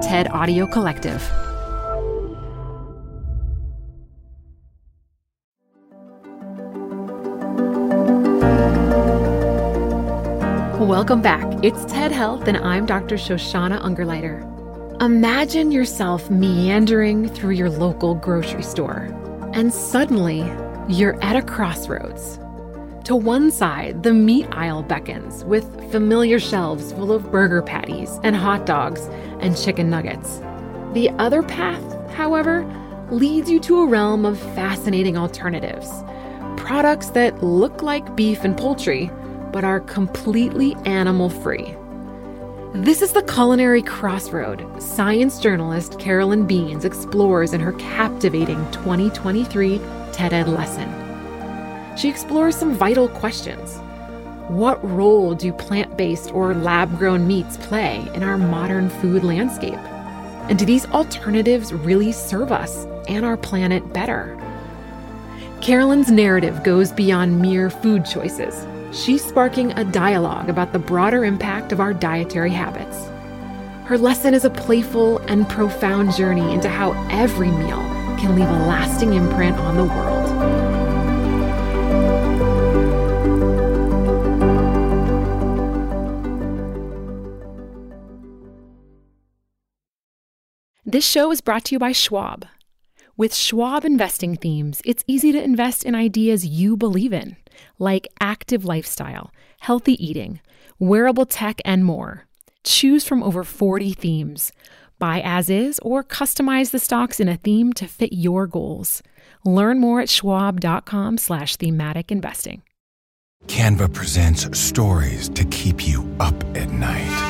TED Audio Collective. Welcome back. It's TED Health, and I'm Dr. Shoshana Ungerleider. Imagine yourself meandering through your local grocery store, and suddenly you're at a crossroads. To one side, the meat aisle beckons with familiar shelves full of burger patties and hot dogs and chicken nuggets. The other path, however, leads you to a realm of fascinating alternatives. Products that look like beef and poultry, but are completely animal free. This is the culinary crossroad science journalist Carolyn Beans explores in her captivating 2023 TED Ed lesson. She explores some vital questions. What role do plant based or lab grown meats play in our modern food landscape? And do these alternatives really serve us and our planet better? Carolyn's narrative goes beyond mere food choices she's sparking a dialogue about the broader impact of our dietary habits. Her lesson is a playful and profound journey into how every meal can leave a lasting imprint on the world. This show is brought to you by Schwab. With Schwab investing themes, it's easy to invest in ideas you believe in like active lifestyle, healthy eating, wearable tech, and more. Choose from over 40 themes. Buy as is or customize the stocks in a theme to fit your goals. Learn more at schwab.com slash thematic investing. Canva presents stories to keep you up at night.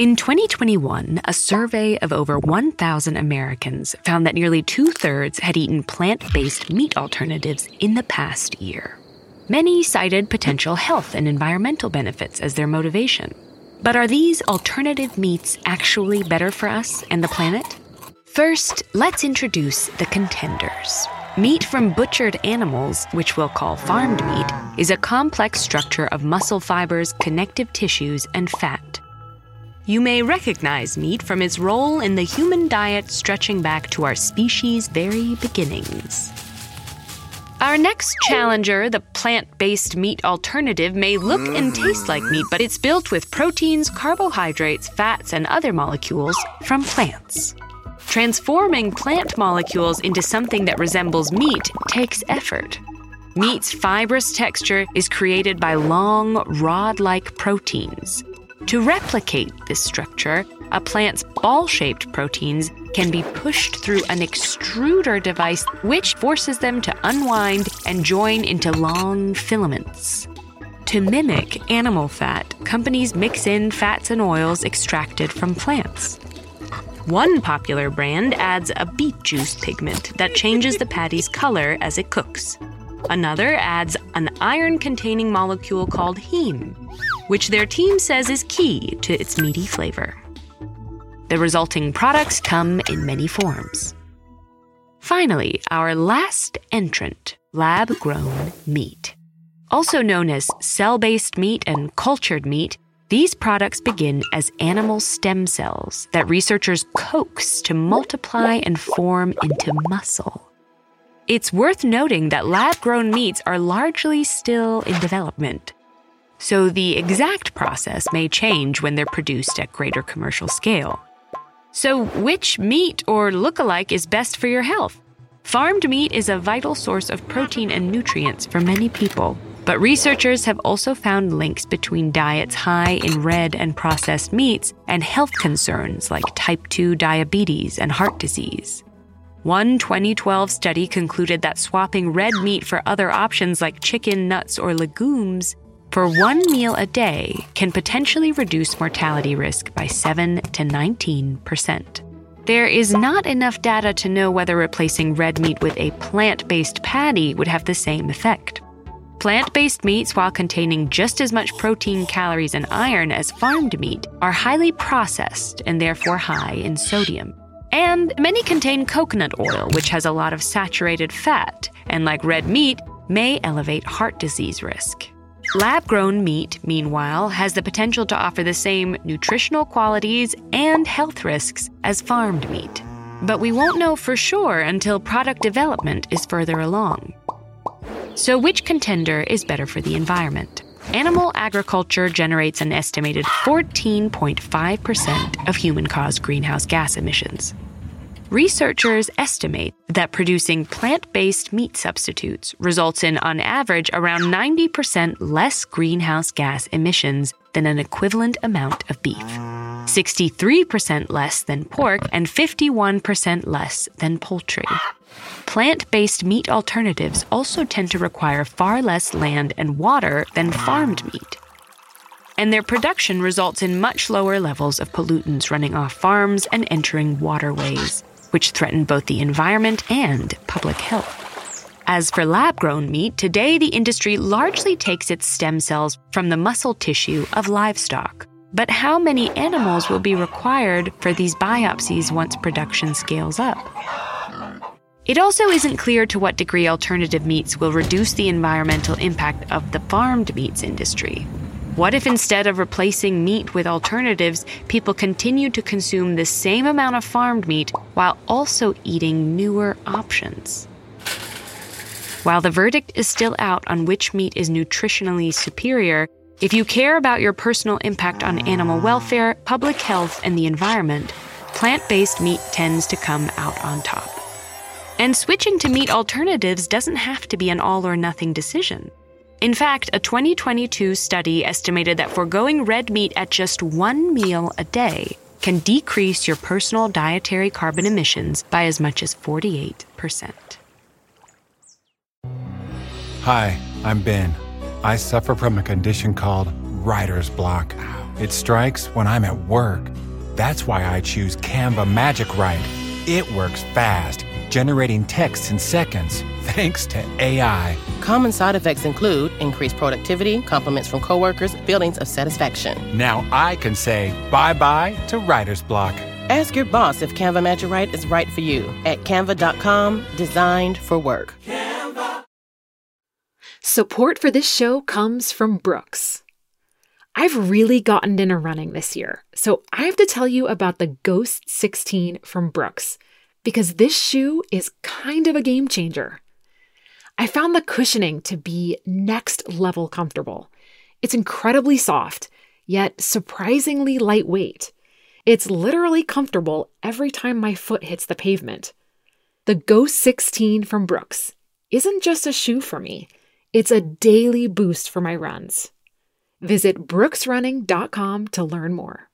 In 2021, a survey of over 1,000 Americans found that nearly two thirds had eaten plant based meat alternatives in the past year. Many cited potential health and environmental benefits as their motivation. But are these alternative meats actually better for us and the planet? First, let's introduce the contenders. Meat from butchered animals, which we'll call farmed meat, is a complex structure of muscle fibers, connective tissues, and fat you may recognize meat from its role in the human diet stretching back to our species' very beginnings. Our next challenger, the plant based meat alternative, may look and taste like meat, but it's built with proteins, carbohydrates, fats, and other molecules from plants. Transforming plant molecules into something that resembles meat takes effort. Meat's fibrous texture is created by long, rod like proteins. To replicate this structure, a plant's ball shaped proteins can be pushed through an extruder device, which forces them to unwind and join into long filaments. To mimic animal fat, companies mix in fats and oils extracted from plants. One popular brand adds a beet juice pigment that changes the patty's color as it cooks. Another adds an iron containing molecule called heme, which their team says is key to its meaty flavor. The resulting products come in many forms. Finally, our last entrant lab grown meat. Also known as cell based meat and cultured meat, these products begin as animal stem cells that researchers coax to multiply and form into muscle. It's worth noting that lab grown meats are largely still in development. So the exact process may change when they're produced at greater commercial scale. So, which meat or look-alike is best for your health? Farmed meat is a vital source of protein and nutrients for many people, but researchers have also found links between diets high in red and processed meats and health concerns like type 2 diabetes and heart disease. One 2012 study concluded that swapping red meat for other options like chicken, nuts, or legumes for one meal a day can potentially reduce mortality risk by 7 to 19 percent. There is not enough data to know whether replacing red meat with a plant based patty would have the same effect. Plant based meats, while containing just as much protein, calories, and iron as farmed meat, are highly processed and therefore high in sodium. And many contain coconut oil, which has a lot of saturated fat, and like red meat, may elevate heart disease risk. Lab grown meat, meanwhile, has the potential to offer the same nutritional qualities and health risks as farmed meat. But we won't know for sure until product development is further along. So, which contender is better for the environment? Animal agriculture generates an estimated 14.5% of human caused greenhouse gas emissions. Researchers estimate that producing plant based meat substitutes results in, on average, around 90% less greenhouse gas emissions than an equivalent amount of beef, 63% less than pork, and 51% less than poultry. Plant based meat alternatives also tend to require far less land and water than farmed meat. And their production results in much lower levels of pollutants running off farms and entering waterways, which threaten both the environment and public health. As for lab grown meat, today the industry largely takes its stem cells from the muscle tissue of livestock. But how many animals will be required for these biopsies once production scales up? It also isn't clear to what degree alternative meats will reduce the environmental impact of the farmed meats industry. What if instead of replacing meat with alternatives, people continue to consume the same amount of farmed meat while also eating newer options? While the verdict is still out on which meat is nutritionally superior, if you care about your personal impact on animal welfare, public health, and the environment, plant based meat tends to come out on top. And switching to meat alternatives doesn't have to be an all or nothing decision. In fact, a 2022 study estimated that foregoing red meat at just one meal a day can decrease your personal dietary carbon emissions by as much as 48%. Hi, I'm Ben. I suffer from a condition called writer's block. It strikes when I'm at work. That's why I choose Canva Magic Write. It works fast, generating texts in seconds, thanks to AI. Common side effects include increased productivity, compliments from coworkers, feelings of satisfaction. Now I can say bye bye to writer's block. Ask your boss if Canva Magic Write is right for you at canva.com, designed for work. Canva. Support for this show comes from Brooks. I've really gotten into running this year, so I have to tell you about the Ghost 16 from Brooks because this shoe is kind of a game changer. I found the cushioning to be next level comfortable. It's incredibly soft, yet surprisingly lightweight. It's literally comfortable every time my foot hits the pavement. The Ghost 16 from Brooks isn't just a shoe for me, it's a daily boost for my runs. Visit brooksrunning.com to learn more.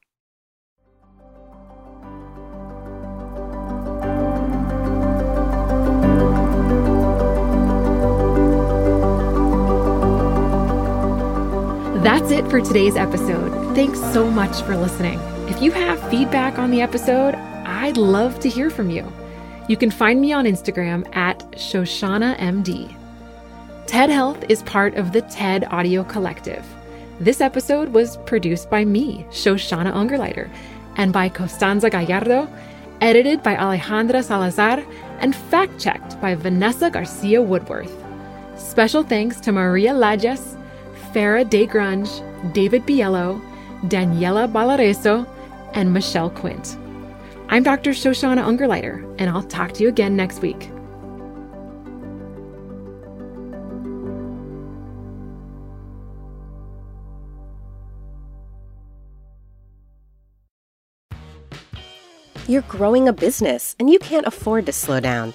That's it for today's episode. Thanks so much for listening. If you have feedback on the episode, I'd love to hear from you. You can find me on Instagram at ShoshanaMD. TED Health is part of the TED Audio Collective. This episode was produced by me, Shoshana Ungerleider, and by Constanza Gallardo, edited by Alejandra Salazar, and fact checked by Vanessa Garcia Woodworth. Special thanks to Maria Ladias, Farah DeGrange, David Biello, Daniella Balarezo, and Michelle Quint. I'm Dr. Shoshana Ungerleider, and I'll talk to you again next week. You're growing a business and you can't afford to slow down.